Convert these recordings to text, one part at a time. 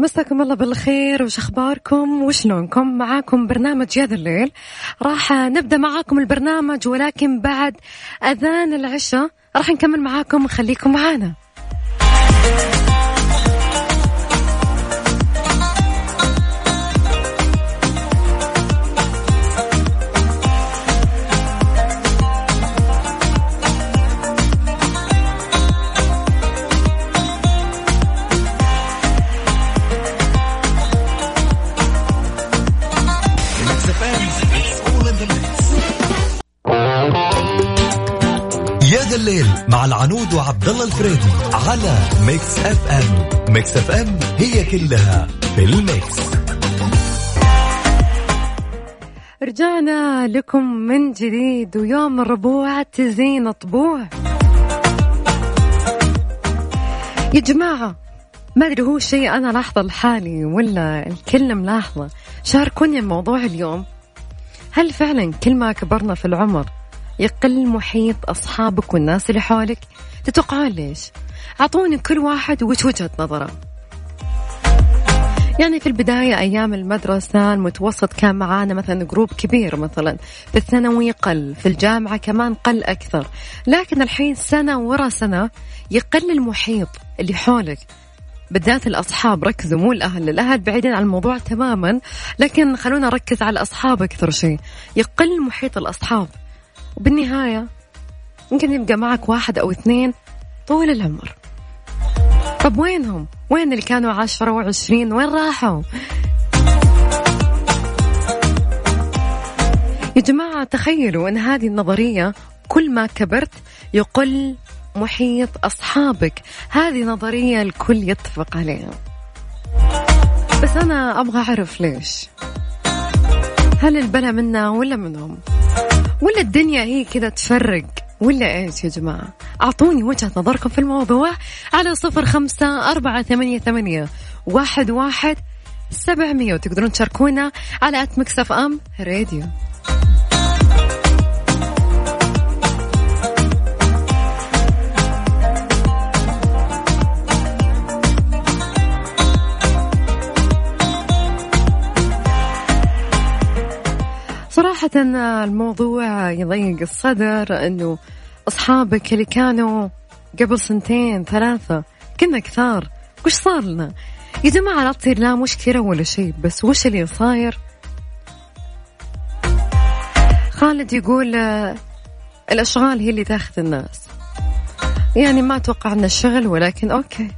مساكم الله بالخير. وش أخباركم؟ وشلونكم؟ معاكم برنامج يا ذا الليل. راح نبدأ معاكم البرنامج ولكن بعد أذان العشاء راح نكمل معاكم. خليكم معانا. مع العنود وعبد الله الفريدي على Mix FM. Mix FM هي كلها في ال Mix. رجعنا لكم من جديد ويوم الربوع تزين طبوع. يا جماعة ما أدري هو شيء أنا لاحظة لحالي ولا الكل ملاحظة. شاركوني الموضوع اليوم. هل فعلا كل ما كبرنا في العمر يقل محيط أصحابك والناس اللي حولك. تتوقعون ليش؟ أعطوني كل واحد وش وجهة نظره. يعني في البداية أيام المدرسة المتوسط كان معانا مثلا جروب كبير مثلا. في الثانوي قل في الجامعة كمان قل أكثر. لكن الحين سنة ورا سنة يقل المحيط اللي حولك. بالذات الأصحاب ركزوا مو الأهل. الأهل بعيدين عن الموضوع تماما لكن خلونا نركز على الأصحاب أكثر شيء. يقل محيط الأصحاب. وبالنهاية يمكن يبقى معك واحد أو اثنين طول العمر طب وينهم؟ وين اللي كانوا عشرة وعشرين؟ وين راحوا؟ يا جماعة تخيلوا أن هذه النظرية كل ما كبرت يقل محيط أصحابك هذه نظرية الكل يتفق عليها بس أنا أبغى أعرف ليش هل البلا منا ولا منهم ولا الدنيا هي كذا تفرق؟ ولا إيش يا جماعة؟ أعطوني وجهة نظركم في الموضوع على صفر خمسة أربعة ثمانية ثمانية واحد واحد سبعمية وتقدرون تشاركونا على أت مكسف أم راديو صراحة الموضوع يضيق الصدر إنه أصحابك اللي كانوا قبل سنتين ثلاثة كنا كثار وش صار لنا؟ يا جماعة لا تصير لا مشكلة ولا شيء بس وش اللي صاير؟ خالد يقول الأشغال هي اللي تأخذ الناس يعني ما أتوقع الشغل ولكن أوكي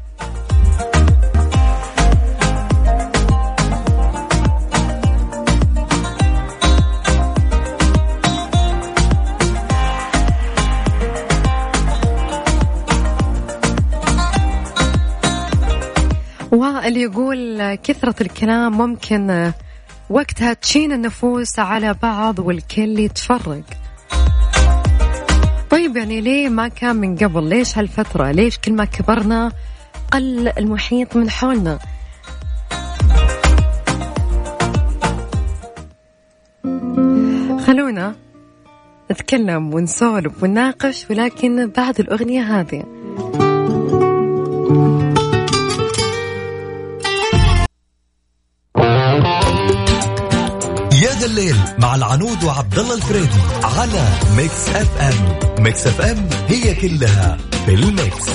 وائل يقول كثرة الكلام ممكن وقتها تشين النفوس على بعض والكل يتفرق؟ طيب يعني ليه ما كان من قبل؟ ليش هالفترة؟ ليش كل ما كبرنا قل المحيط من حولنا؟ خلونا نتكلم ونسولف ونناقش ولكن بعد الأغنية هذه. الليل مع العنود وعبد الله الفريدي على Mix FM. Mix FM هي كلها في ال Mix.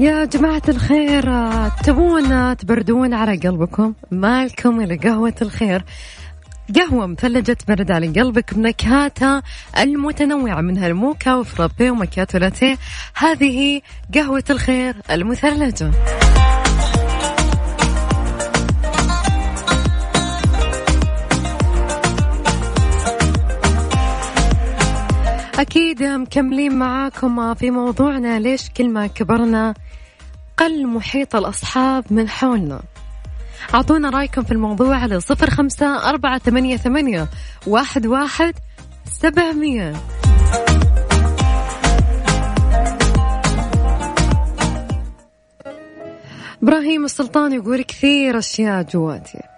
يا جماعة الخير تبون تبردون على قلبكم؟ مالكم إلا قهوة الخير. قهوة مثلجة تبرد على قلبك بنكهاتها المتنوعة منها ال mocha و frappe و macchiato latte هذه قهوة الخير المثلجة. أكيد مكملين معاكم في موضوعنا ليش كل ما كبرنا قل محيط الأصحاب من حولنا. أعطونا رأيكم في الموضوع على صفر خمسة أربعة ثمانية, ثمانية واحد, واحد سبعمية. إبراهيم السلطان يقول كثير أشياء جواتي.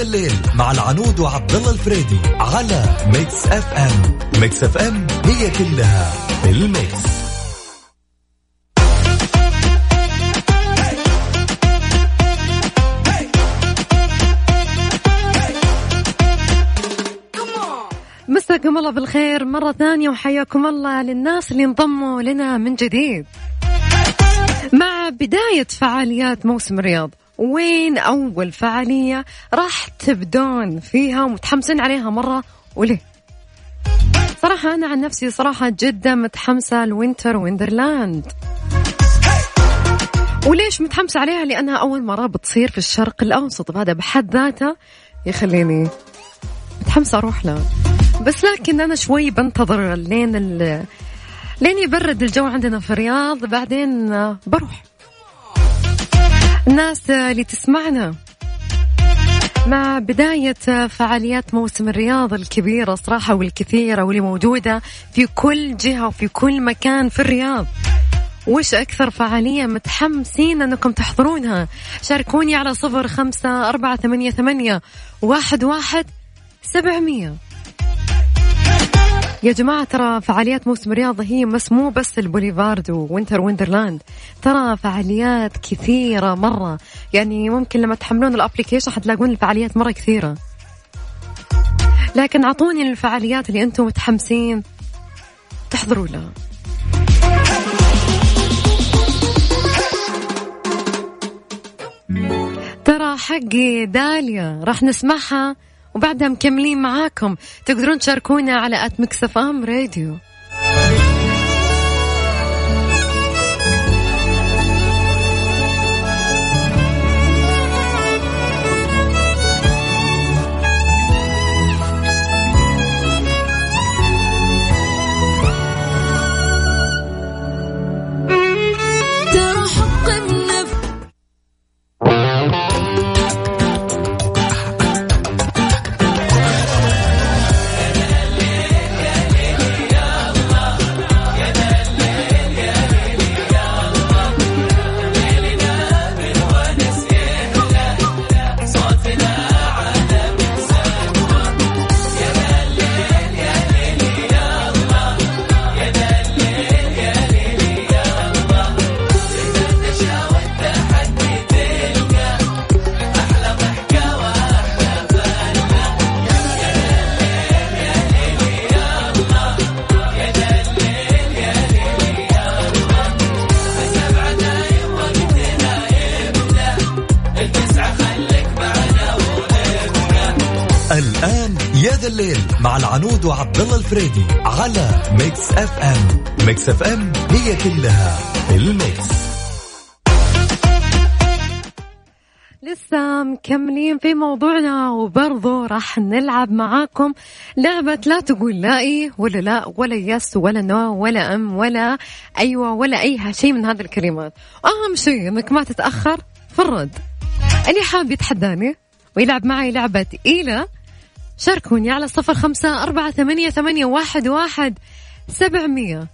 الآن يا ذا الليل مع العنود وعبد الله الفريدي على Mix FM Mix FM هي كلها ال mix. مساكم الله بالخير مرة ثانية وحياكم الله للناس اللي انضموا لنا من جديد. مع بداية فعاليات موسم الرياض وين أول فعالية راح تبدون فيها ومتحمسين عليها مرة وليه؟ صراحة أنا عن نفسي صراحة جدا متحمسة ل Winter Wonderland. وليش متحمسة عليها؟ لأنها أول مرة بتصير في الشرق الأوسط وهذا بحد ذاته يخليني متحمسة أروح لها. بس لكن أنا شوي بنتظر لين ال... لين يبرد الجو عندنا في الرياض بعدين بروح. الناس اللي تسمعنا مع بداية فعاليات موسم الرياض الكبيرة صراحة والكثيرة واللي موجودة في كل جهة وفي كل مكان في الرياض. وش أكثر فعالية متحمسين أنكم تحضرونها؟ شاركوني على صفر خمسة أربعة ثمانية, ثمانية واحد, واحد سبعمية. يا جماعة ترى فعاليات موسم الرياض هي بس مو بس ال Boulevard و Winter Wonderland ترى فعاليات كثيرة مرة. يعني ممكن لما تحملون ال application حتلاقون الفعاليات مرة كثيرة. لكن أعطوني الفعاليات اللي أنتم متحمسين تحضروا لها. ترى حقي داليا راح نسمعها وبعدها مكملين معاكم. تقدرون تشاركونا على at Mix FM Radio. مع العنود وعبد الله الفريدي على Mix FM. Mix FM هي كلها ال mix. لسه مكملين في موضوعنا وبرضو راح نلعب معاكم لعبة لا تقول لا إيه ولا لا ولا yes ولا no ولا أم ولا أيوة ولا أي شيء من هذه الكلمات. أهم شيء إنك ما تتأخر في الرد. اللي حاب يتحداني ويلعب معي لعبة إيلا شاركوني على صفر خمسة أربعة ثمانية, ثمانية واحد, واحد سبعمية.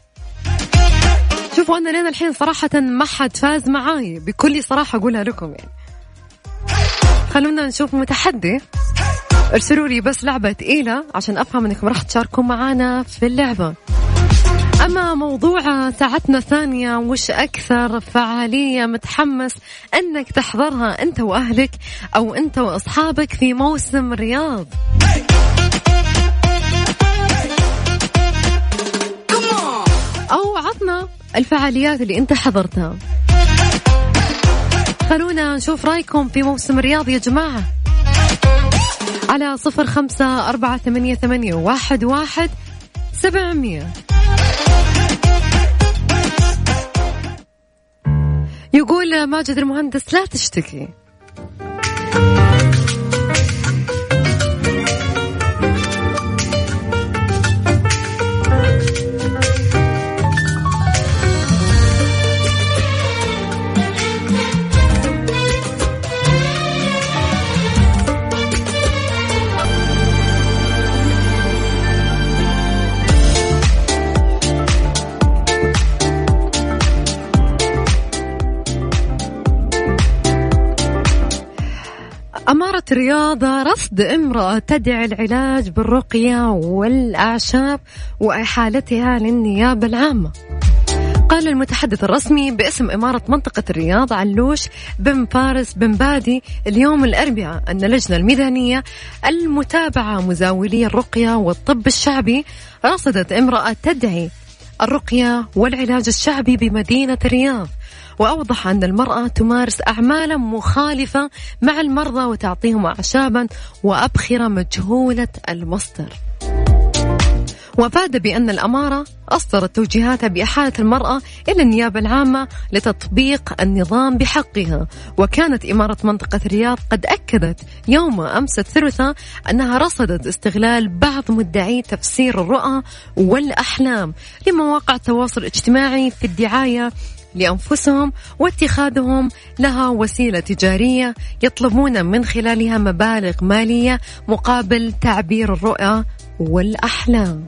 شوفوا أنا لين الحين صراحة ما حد فاز معاي بكل صراحة أقولها لكم يعني. خلونا نشوف متحدي. ارسلوا لي بس لعبة تقيلة عشان أفهم أنكم راح تشاركوا معانا في اللعبة. أما موضوع ساعتنا الثانية وش أكثر فعالية متحمس أنك تحضرها أنت وأهلك أو أنت وأصحابك في موسم رياض؟ أو عطنا الفعاليات اللي أنت حضرتها. خلونا نشوف رأيكم في موسم الرياض يا جماعة. على صفر خمسة أربعة ثمانية, ثمانية واحد, واحد سبعمية. يقول ماجد المهندس لا تشتكي. أمارة رياضة رصد امرأة تدعي العلاج بالرقية والأعشاب وإحالتها للنيابة العامة. قال المتحدث الرسمي باسم إمارة منطقة الرياض علوش بن فارس بن بادي اليوم الأربعاء أن اللجنة الميدانية المتابعة مزاولي الرقية والطب الشعبي رصدت امرأة تدعي الرقية والعلاج الشعبي بمدينة الرياض. وأوضح أن المرأة تمارس أعمالا مخالفة مع المرضى وتعطيهم أعشابا وأبخرة مجهولة المصدر. وافاد بأن الأمارة أصدرت توجيهاتها بإحالة المرأة إلى النيابة العامة لتطبيق النظام بحقها. وكانت إمارة منطقة الرياض قد أكدت يوم أمس الثلاثاء أنها رصدت استغلال بعض مدعي تفسير الرؤى والأحلام لمواقع التواصل الاجتماعي في الدعاية لأنفسهم واتخاذهم لها وسيلة تجارية يطلبون من خلالها مبالغ مالية مقابل تعبير الرؤى والأحلام.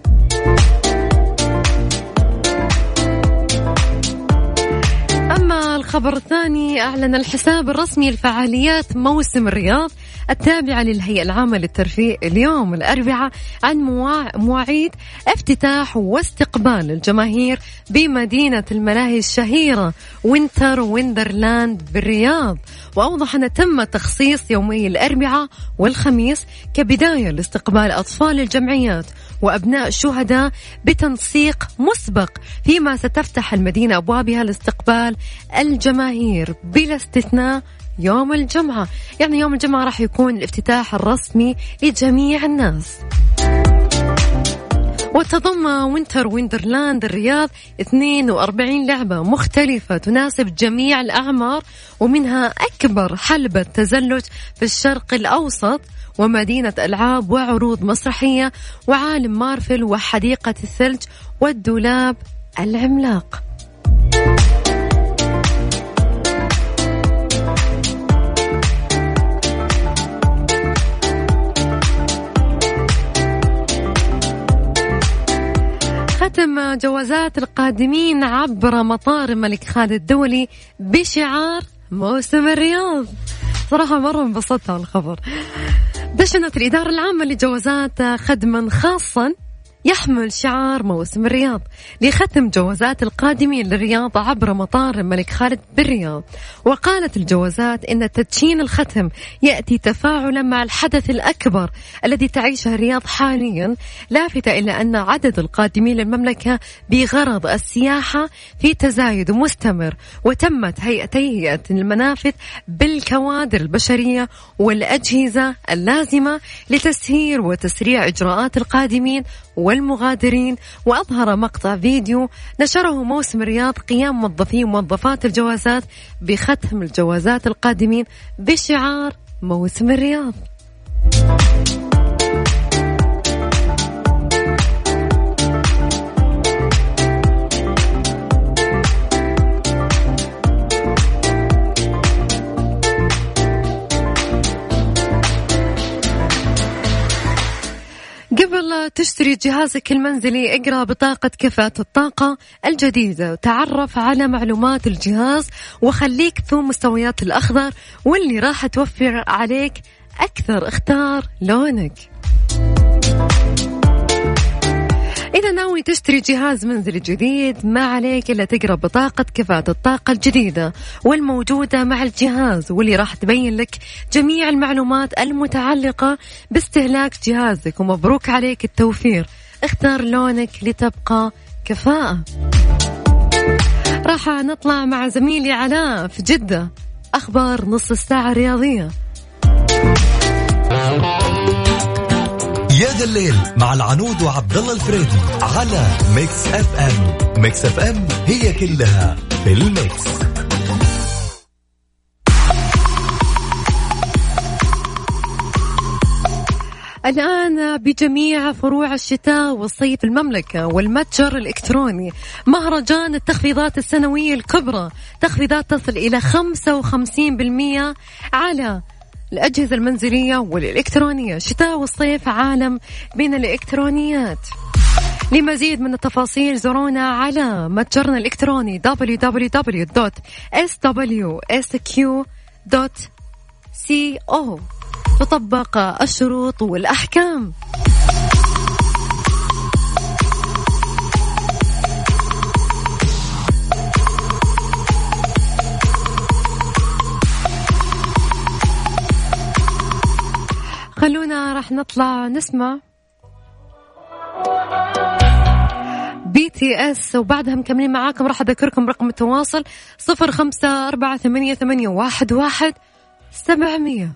الخبر الثاني أعلن الحساب الرسمي لفعاليات موسم الرياض التابعة للهيئة العامة للترفيه اليوم. الأربعاء عن مواعيد افتتاح واستقبال الجماهير بمدينة الملاهي الشهيرة Winter Wonderland بالرياض. وأوضح أن تم تخصيص يومي الأربعاء والخميس كبداية لاستقبال أطفال الجمعيات وأبناء الشهداء بتنسيق مسبق فيما ستفتح المدينة أبوابها لاستقبال الجماهير بلا استثناء يوم الجمعة. يعني يوم الجمعة راح يكون الافتتاح الرسمي لجميع الناس. وتضم Winter Wonderland الرياض 42 لعبة مختلفة تناسب جميع الأعمار ومنها أكبر حلبة تزلج في الشرق الأوسط ومدينة ألعاب وعروض مسرحية وعالم مارفل وحديقة الثلج والدولاب العملاق. ختم جوازات القادمين عبر مطار الملك خالد الدولي بشعار موسم الرياض. صراحة مرة انبسطت على الخبر. دشنت الإدارة العامة لجوازات خدما خاصا. يحمل شعار موسم الرياض لختم جوازات القادمين للرياض عبر مطار الملك خالد بالرياض. وقالت الجوازات إن تدشين الختم يأتي تفاعلا مع الحدث الأكبر الذي تعيشه الرياض حاليا لافته إلى أن عدد القادمين للمملكة بغرض السياحة في تزايد مستمر وتمت هيئة المنافذ بالكوادر البشرية والأجهزة اللازمة لتسهيل وتسريع إجراءات القادمين والمغادرين وأظهر مقطع فيديو نشره موسم الرياض قيام موظفي وموظفات الجوازات بختم الجوازات القادمين بشعار موسم الرياض. تشتري جهازك المنزلي اقرأ بطاقة كفاءة الطاقة الجديدة. وتعرف على معلومات الجهاز وخليك ذو مستويات الأخضر واللي راح توفر عليك أكثر. اختار لونك. إذا ناوي تشتري جهاز منزلي جديد ما عليك إلا تقرأ بطاقة كفاءة الطاقة الجديدة والموجودة مع الجهاز واللي راح تبين لك جميع المعلومات المتعلقة باستهلاك جهازك ومبروك عليك التوفير. اختار لونك لتبقى كفاءة. راح نطلع مع زميلي علاء في جدة. أخبار نص الساعة الرياضية. الليل مع العنود وعبد الله الفريدي على Mix FM. Mix FM هي كلها في ال mix. الآن بجميع فروع الشتاء والصيف المملكة والمتجر الإلكتروني مهرجان التخفيضات السنوية الكبرى تخفيضات تصل إلى 55% على الأجهزة المنزلية والإلكترونية. شتاء والصيف عالم من الإلكترونيات. لمزيد من التفاصيل زورونا على متجرنا الإلكتروني www.swsq.co تطبق الشروط والأحكام خلونا راح نطلع نسمع BTS وبعدها مكملين معاكم. راح أذكركم رقم التواصل صفر خمسة أربعة ثمانية, ثمانية واحد, واحد سبعمية.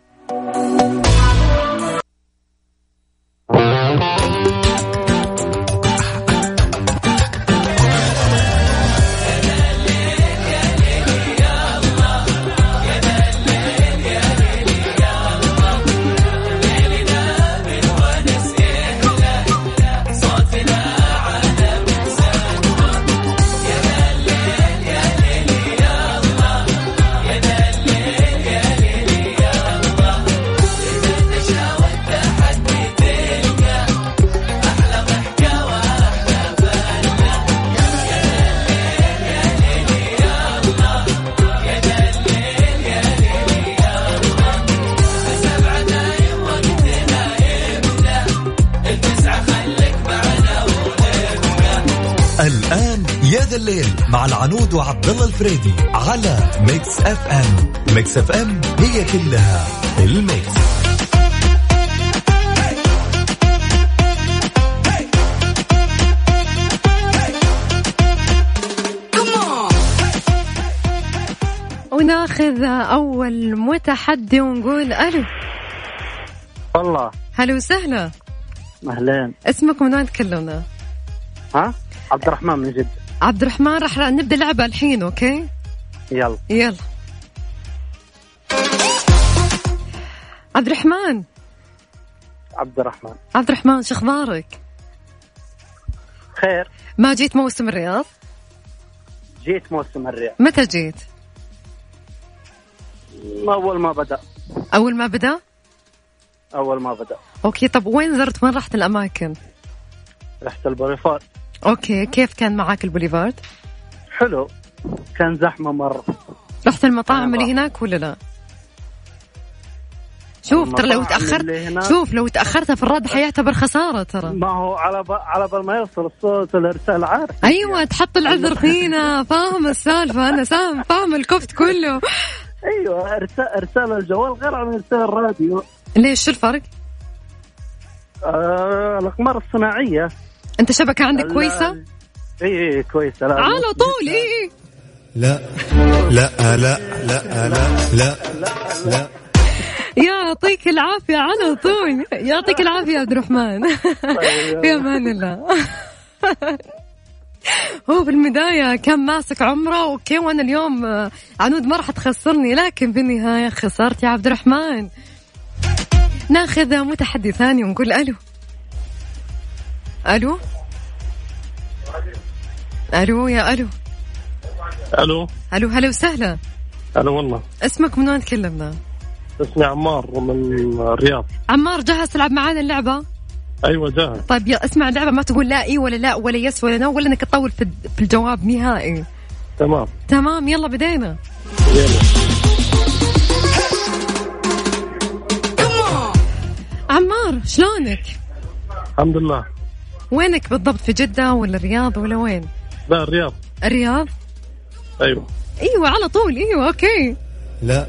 وعبد الله الفريدي على Mix FM. Mix FM هي كلها ال mix. وناخذ أول متحدي ونقول ألو. والله. هلا وسهلا. أهلين. اسمك من وين تكلمنا؟ ها؟ عبد الرحمن من جدة. عبد الرحمن راح نبدأ لعبة الحين أوكي؟ يلا. يلا. عبد الرحمن عبد الرحمن عبد الرحمن شو أخبارك؟ خير. ما جيت موسم الرياض؟ جيت موسم الرياض. متى جيت؟ أول ما بدأ. أول ما بدأ؟ أول ما بدأ. okay طب وين زرت؟ وين رحت الأماكن؟ رحت ال Boulevard okay كيف كان معاك البوليفارد؟ حلو. كان زحمة مرة. رحت المطاعم اللي هناك ولا لا؟ شوف ترى لو تاخرت شوف لو تأخرت في الرد حيعتبر خسارة ترى. ما هو على ب... على بال ما يوصل الصوت الإرسال عارف. أيوه تحط العذر فينا. فاهم السالفة. أنا سام فاهم الكفت كله. أيوه ارسال إرسال الجوال غير عن إرسال الراديو. ليش؟ شو الفرق؟ آه الأقمار الصناعية. أنت شبكة عندك كويسة؟ اي اي كويسة. لا على طول اي لا لا لا لا لا لا لا. يعطيك العافية على طول. يعطيك العافية يا عبد الرحمن. طيب. في أمان الله. هو في البداية كان ماسك عمره أوكي وأنا اليوم آه، عنود ما راح تخسرني لكن في النهاية خسرت يا عبد الرحمن. ناخذ متحدي ثاني ونقول ألو. ألو؟ ألو يا ألو. ألو. ألو هلا وسهلا. هلا والله. اسمك من وين تكلمنا؟ اسمي عمار من الرياض. عمار جاهز تلعب معانا اللعبة؟ أيوه جاهز. طيب يا اسمع اللعبة ما تقول لا إي ولا لا ولا yes ولا no ولا إنك تطول في في الجواب نهائي. تمام. تمام يلا بدينا. يلا. عمار شلونك؟ الحمد لله. وينك بالضبط في جدة ولا الرياض ولا وين؟ لا الرياض. الرياض؟ أيوه. أيوه على طول. أيوه okay. لا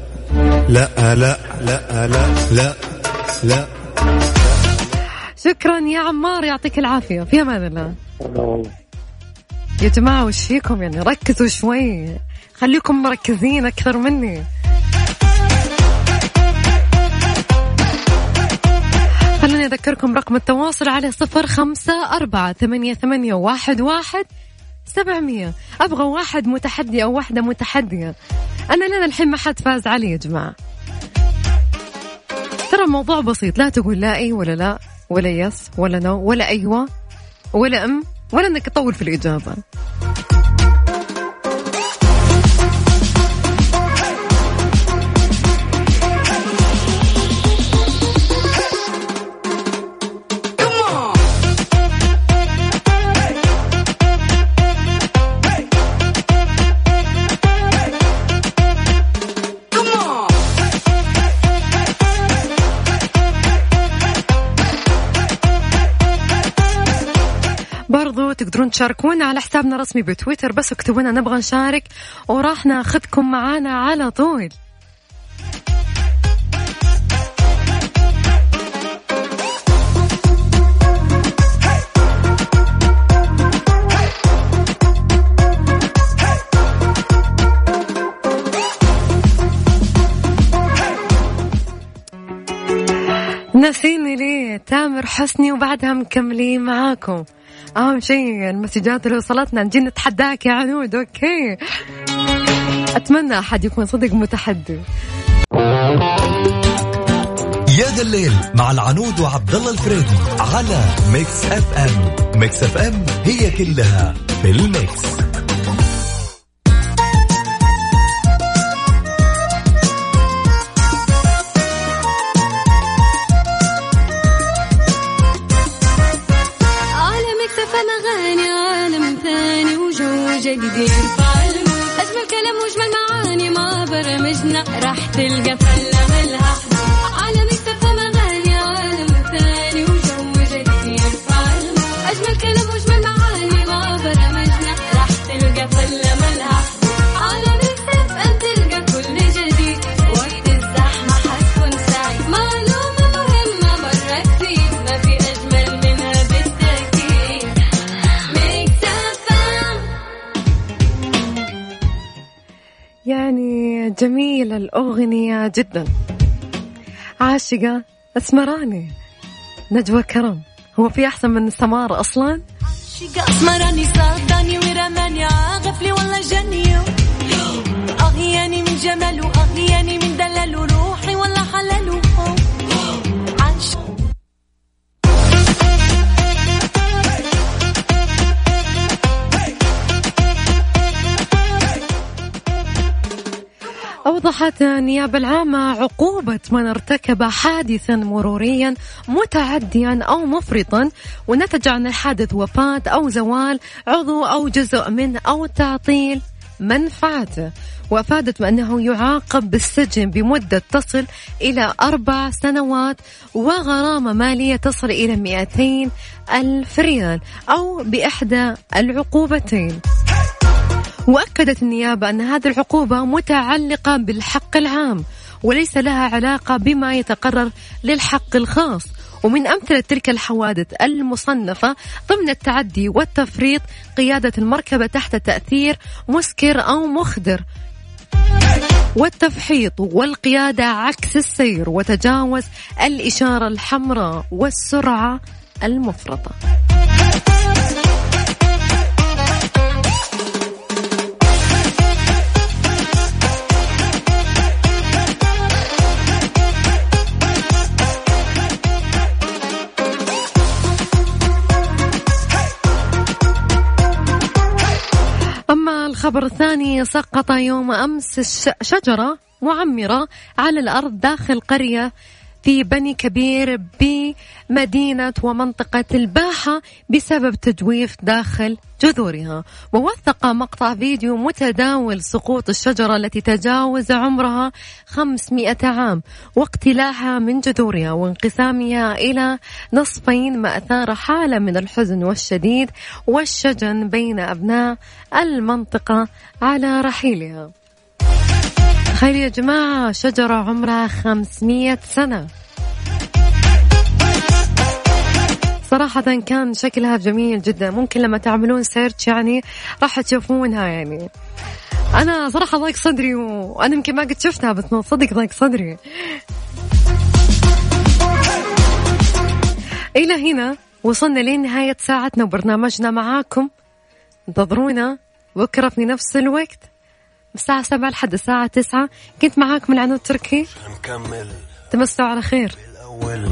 لا لا لا لا لا لا. شكرا يا عمار يعطيك العافية. في أمان الله. والله يا جماعة وش فيكم يعني؟ ركزوا شوي. خليكم مركزين أكثر مني. خليني أذكركم رقم التواصل على صفر خمسة أربعة ثمانية, ثمانية واحد, واحد سبعمية. أبغى واحد متحدي أو واحدة متحدية. أنا لنا الحين ما حد فاز علي يا جماعة. ترى الموضوع بسيط. لا تقول لا أي ولا لا ولا يس ولا نو ولا أيوة ولا أم ولا أنك تطول في الإجابة. تقدرون تشاركونا على حسابنا الرسمي بتويتر بس اكتبوا لنا نبغى نشارك وراح ناخذكم معانا على طول. ناسيني ليه تامر حسني وبعدها مكملين معاكم. أهم شيء المسجات اللي وصلتنا نجي نتحداك يا عنود okay. أتمنى أحد يكون صدق متحدي. يا ذا الليل مع العنود وعبد الله الفريدي على Mix FM. Mix FM هي كلها في جديد أجمل كلام وأجمل معاني ما برمجنا راح تلقى الأغنية جدا. عاشقة أسمراني. نجوى كرم. هو في أحسن من سمار أصلا؟ شقة أسمراني صادني ورماني عاغفلي والله جني أغياني من جماله أغياني أوضحت النيابة العامة عقوبة من ارتكب حادثا مروريا متعديا أو مفرطا ونتج عن الحادث وفاة أو زوال عضو أو جزء منه أو تعطيل منفعته. وأفادت بأنه يعاقب بالسجن بمدة تصل إلى أربع سنوات وغرامة مالية تصل إلى 200 ألف ريال أو بإحدى العقوبتين. وأكدت النيابة أن هذه العقوبة متعلقة بالحق العام وليس لها علاقة بما يتقرر للحق الخاص. ومن أمثلة تلك الحوادث المصنفة ضمن التعدي والتفريط قيادة المركبة تحت تأثير مسكر أو مخدر. والتفحيط والقيادة عكس السير وتجاوز الإشارة الحمراء والسرعة المفرطة. الخبر الثاني سقط يوم أمس شجرة معمرة على الأرض داخل قرية في بني كبير بمدينة ومنطقة الباحة بسبب تجويف داخل جذورها. ووثق مقطع فيديو متداول سقوط الشجرة التي تجاوز عمرها 500 عام واقتلاعها من جذورها وانقسامها إلى نصفين ما أثار حالة من الحزن والشديد والشجن بين أبناء المنطقة على رحيلها. تخيل يا جماعة شجرة عمرها 500 سنة. صراحة كان شكلها جميل جدا. ممكن لما تعملون سيرش يعني راح تشوفونها يعني. أنا صراحة ضايق صدري وأنا يمكن ما قد شفتها بس من صدق ضايق صدري. إلى هنا وصلنا لنهاية ساعتنا وبرنامجنا معاكم. انتظرونا بكرة في نفس الوقت. الساعة سبعة لحد الساعة تسعة. كنت معاكم العنود تركي؟ نكمل. تمسوا على خير. الأول